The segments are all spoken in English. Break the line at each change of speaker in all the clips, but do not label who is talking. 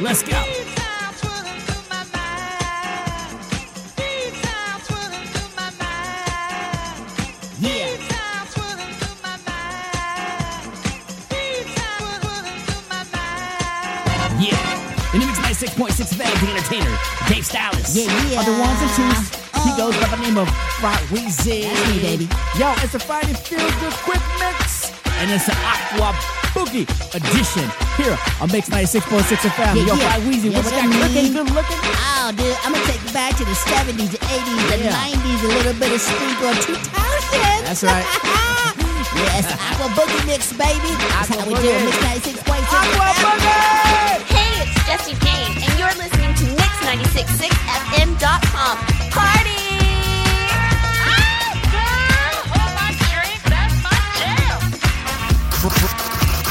Let's go. Yeah. Yeah. In the mix 96.6 FM, the entertainer, Dave Stylus.
Yeah, yeah.
Other ones and twos. He uh. goes by the name of Fry Weezie.
That's me, baby.
Yo, it's a Friday Feel Good Quick Mix. And it's an Aqua Boogie edition here on Mix 96.6 FM.
Yeah,
Yo,
yeah.
Fry Weezie,
Yeah,
what
what
you
I mean?
Good looking?
Oh, dude, I'm gonna take you back to the 70s, the 80s, the
Yeah.
90s, a little bit of sprinkle of 2000s.
That's right.
yes, Aqua Boogie Mix, baby. That's how we do it. Mix 96.6.
Aqua Boogie!
Hey, it's Jessie Jane, and you're listening to Mix966FM.com. Party!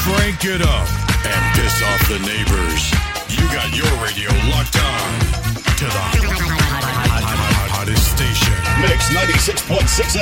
Crank it up and piss off the neighbors. You got your radio locked on to the hottest station.
Mix 96.6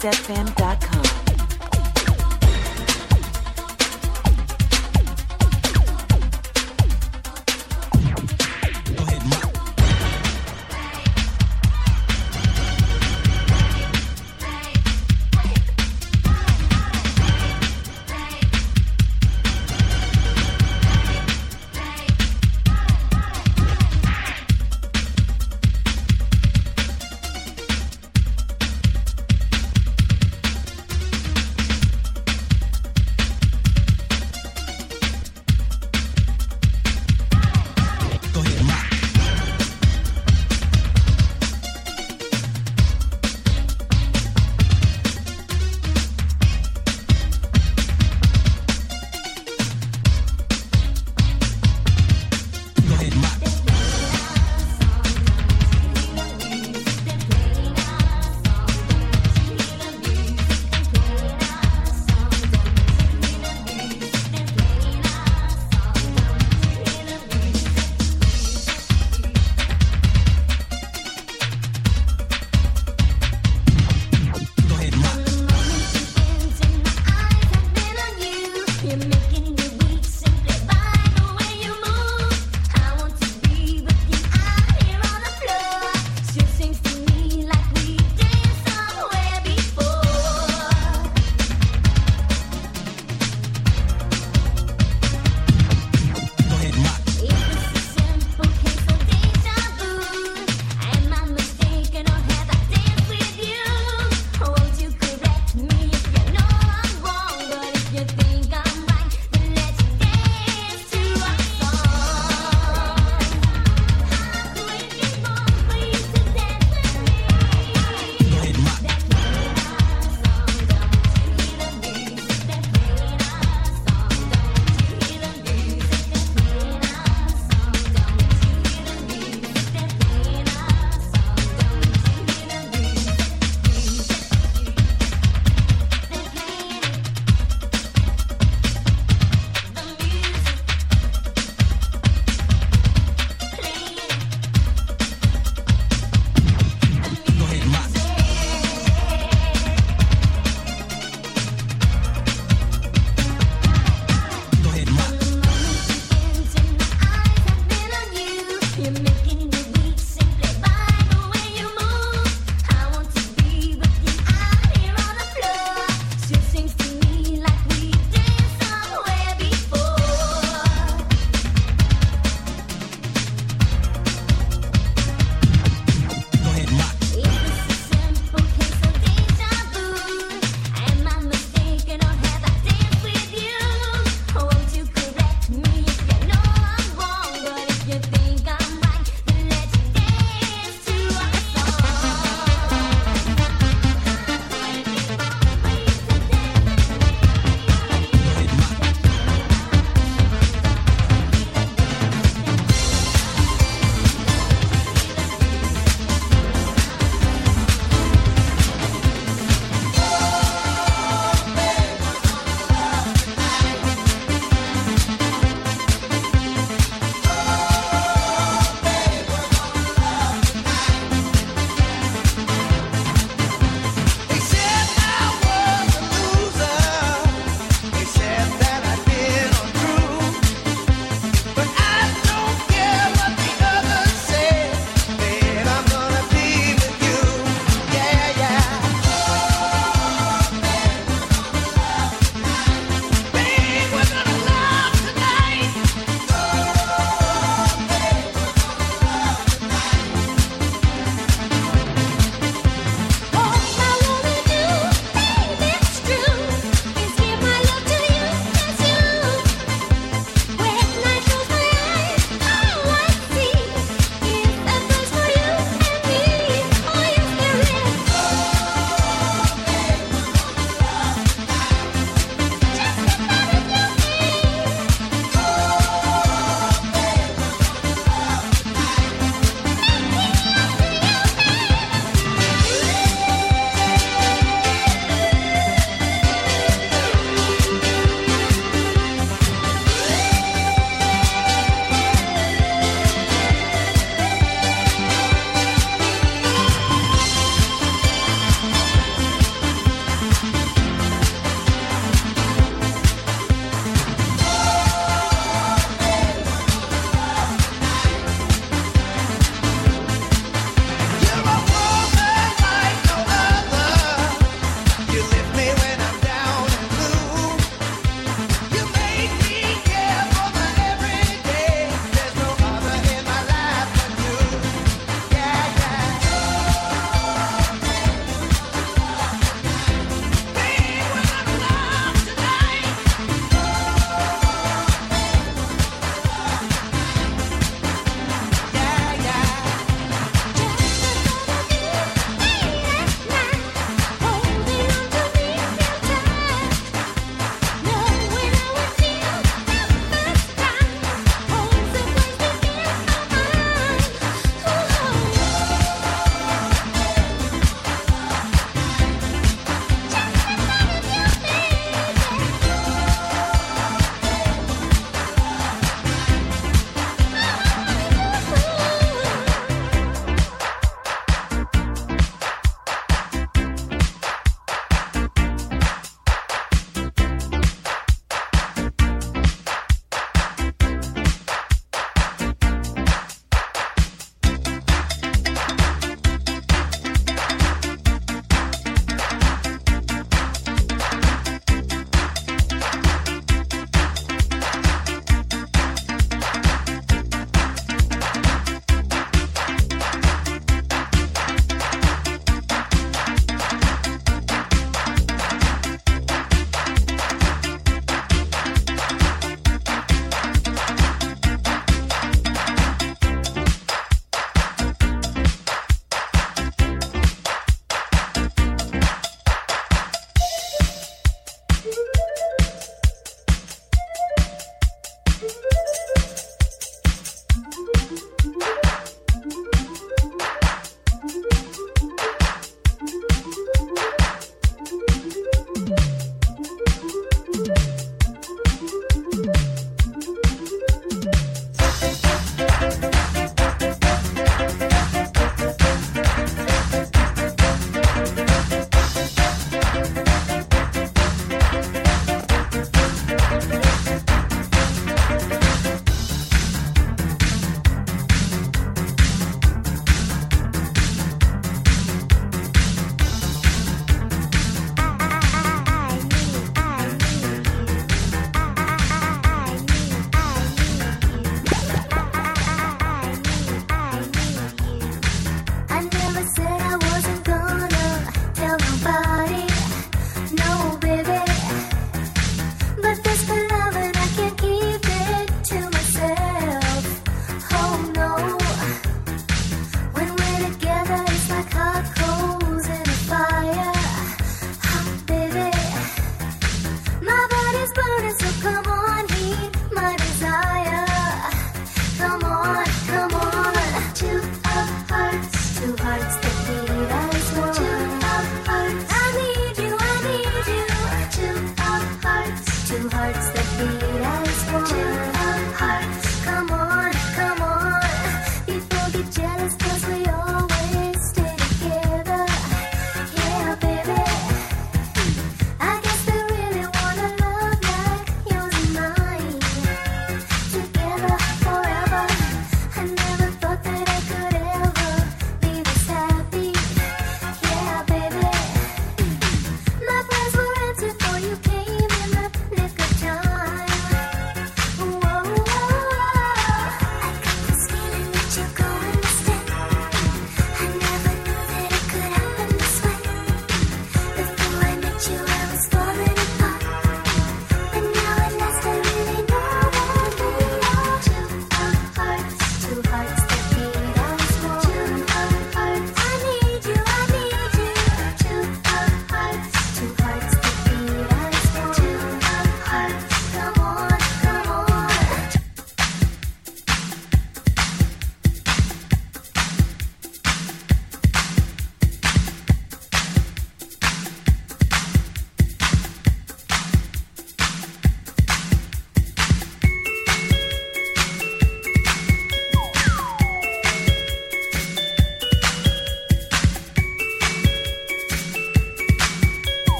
Mix96.6FM.com.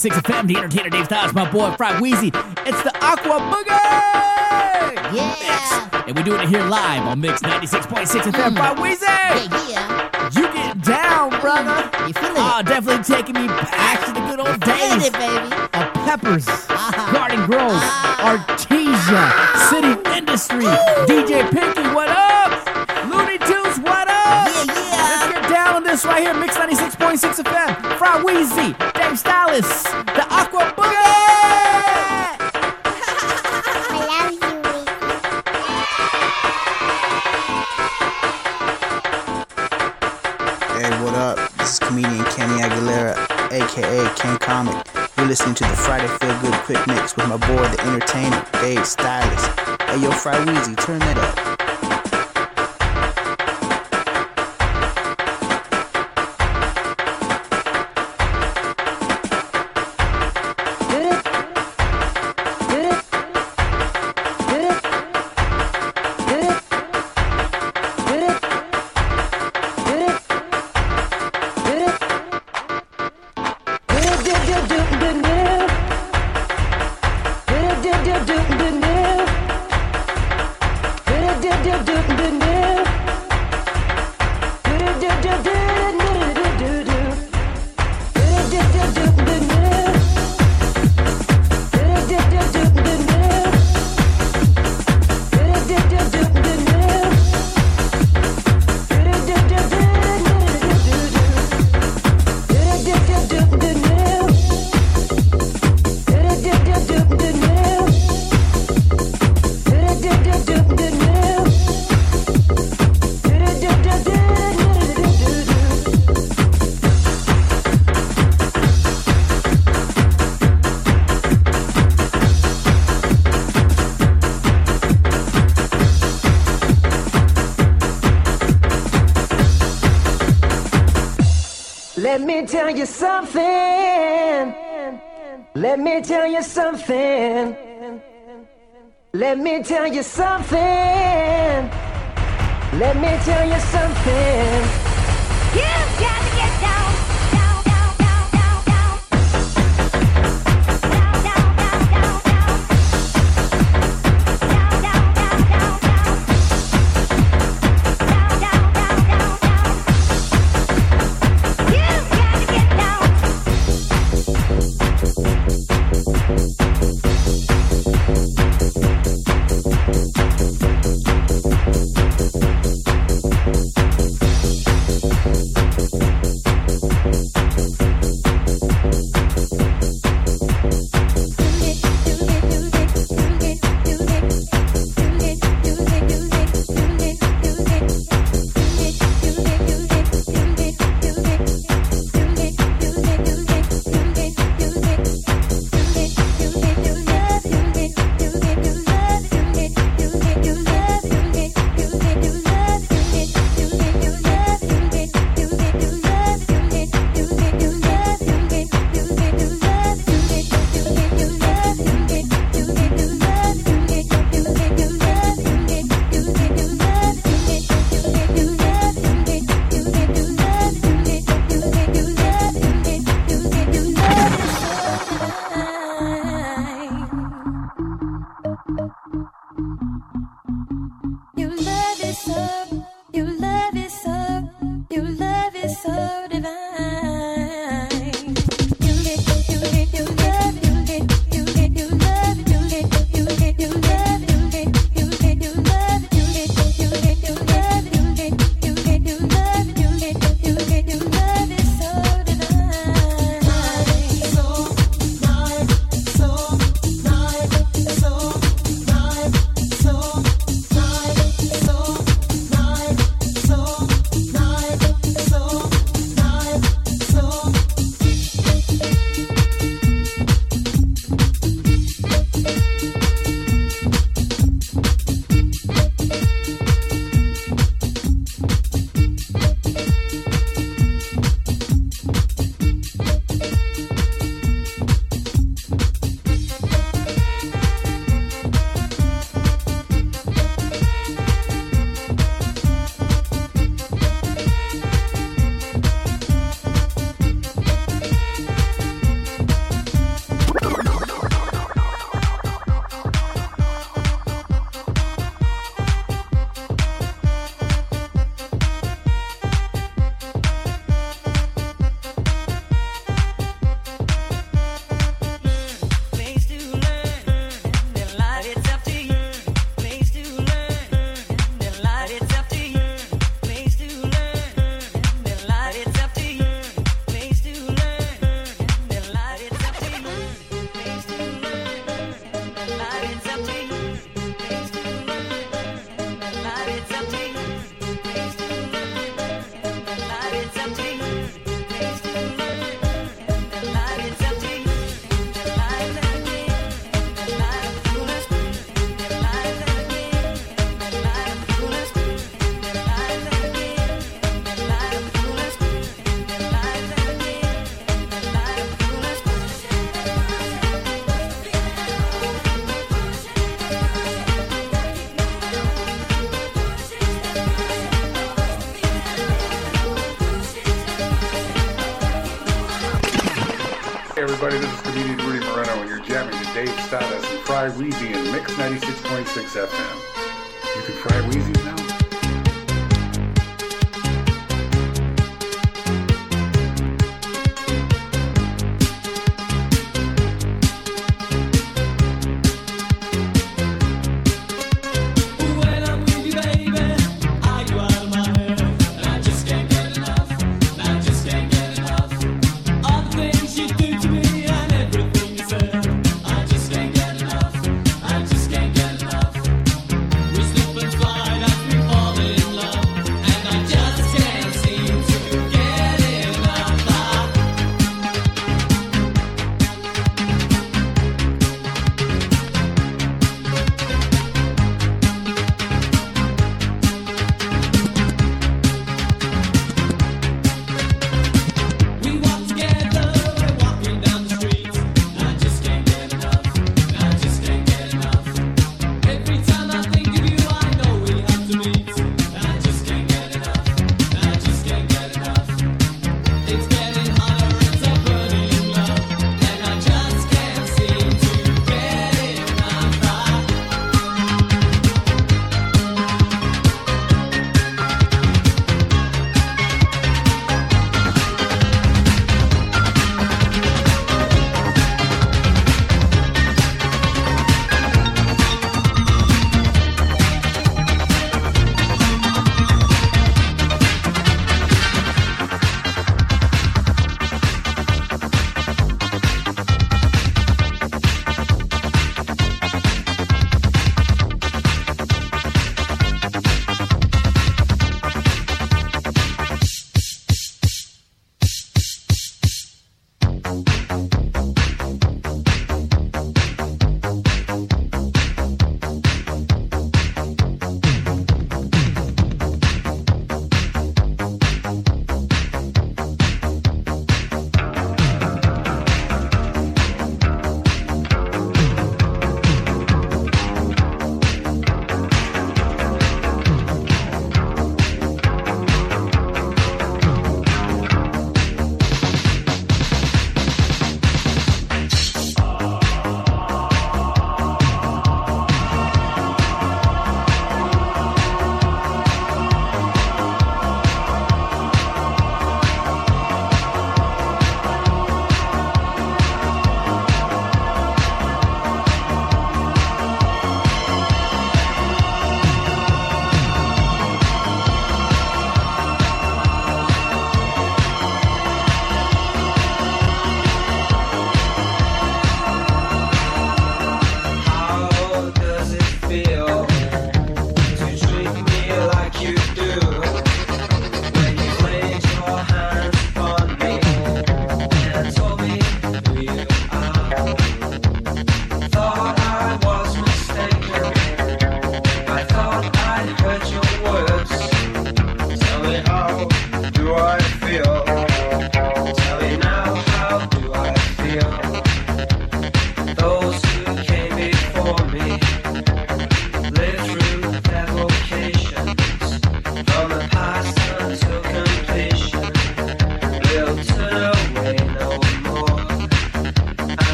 96.6 FM, the entertainer Dave Stylus, my boy Fry Weezie. It's the Aqua Boogie!
Yeah.
Mix. And we're doing it here live on Mix 96.6 FM. Mm. Fry Weezie!
Yeah, yeah.
You get down, brother. Mm.
You feeling
Oh,
it?
Ah, definitely taking me back to the good old days
it, baby.
of Peppers,
Uh-huh.
Garden Grove, ah. Artesia, City Industry, DJ Pinky, what up? Looney Tunes, what up?
Yeah, yeah.
Let's get down on this right here, Mix 96.6 FM. Fry Weezie, The Aqua Boogie!
I love you.
Hey, what up? This is comedian Kenny Aguilera, aka Ken Comic. You're listening to the Friday Feel Good Quick Mix with my boy, the entertainer, Dave Stylus. Hey, yo, Fry Weezie, turn that up.
Tell you something. Let me tell you something. Let me tell you something. Let me tell you something.
In Mix 96.6 FM.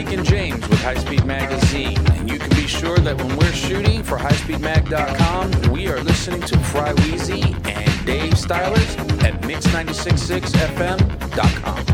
Deacon James with High Speed Magazine, and you can be sure that when we're shooting for highspeedmag.com, we are listening to Fry Weezie and Dave Stylus at mix966fm.com.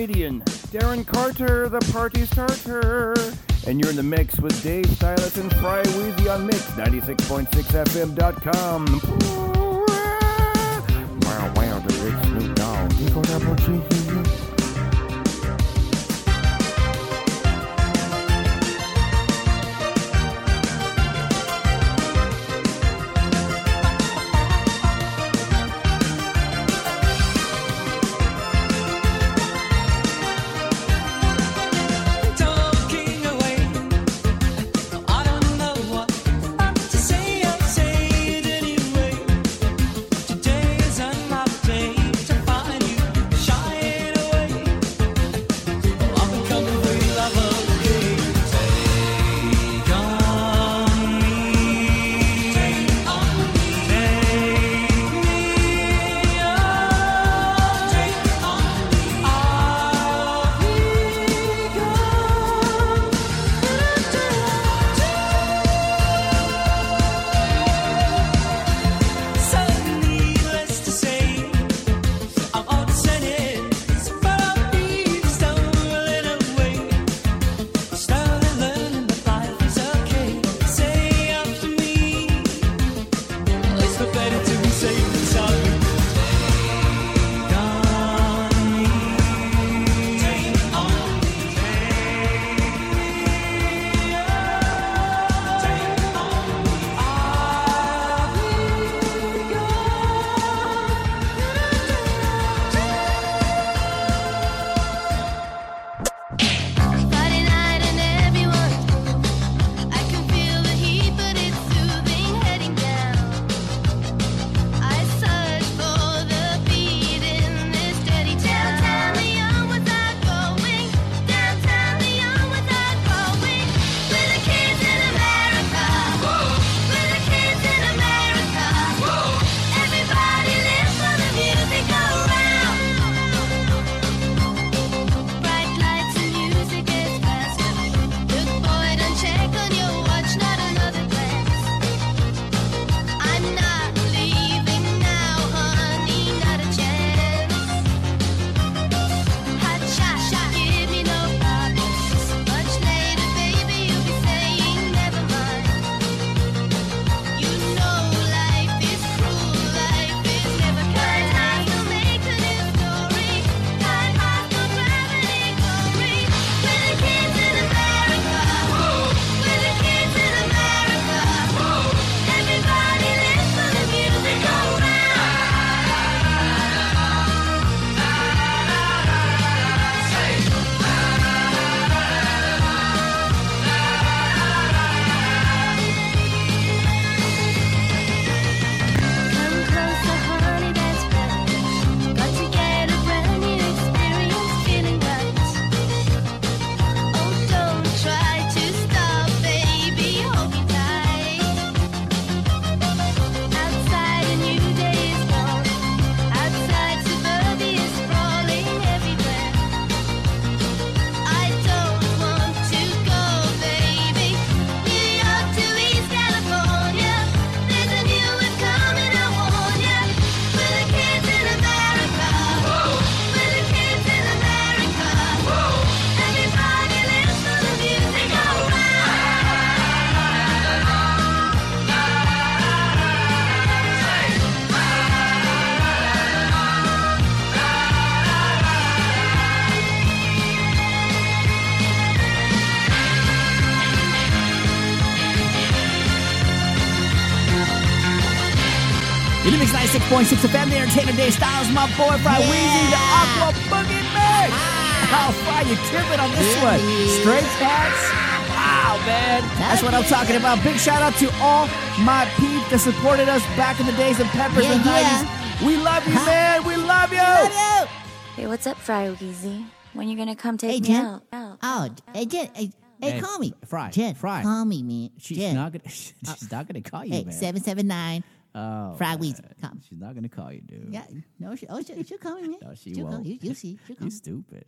comedian Darren Carter, the party starter. And you're in the mix with Dave Stylus and Fry Weezie on Mix 96.6fm.com. Wow, wow, the big Snoop Dogg. You go double
101.6 FM, the entertainer Day. Stylus, my boy Fry yeah. Weezie, the Aqua Boogie Mix. Ah. How far you tripping on this one? Straight hats. Wow, man. That's what I'm talking about. Big shout out to all my peeps that supported us back in the days of Peppers
yeah,
and
yeah.
90s. We love you, man. We love you. we love you.
Hey, what's up, Fry Weezie? When you gonna come take
hey,
me
Jen?
out? out?
Oh, hey, Jen. Hey, hey,
hey,
call me.
Fry.
Jen,
Fry.
Call me, man.
She's
Jen.
not gonna. She's uh, not gonna call you,
hey,
man.
Seven
seven
nine
Oh.
Weezie. Come.
She's not gonna call you, dude.
Yeah, no, she, oh, she, she'll call me, man.
No, she
she'll
won't.
Call. You, you'll see. She'll call
You
me.
stupid.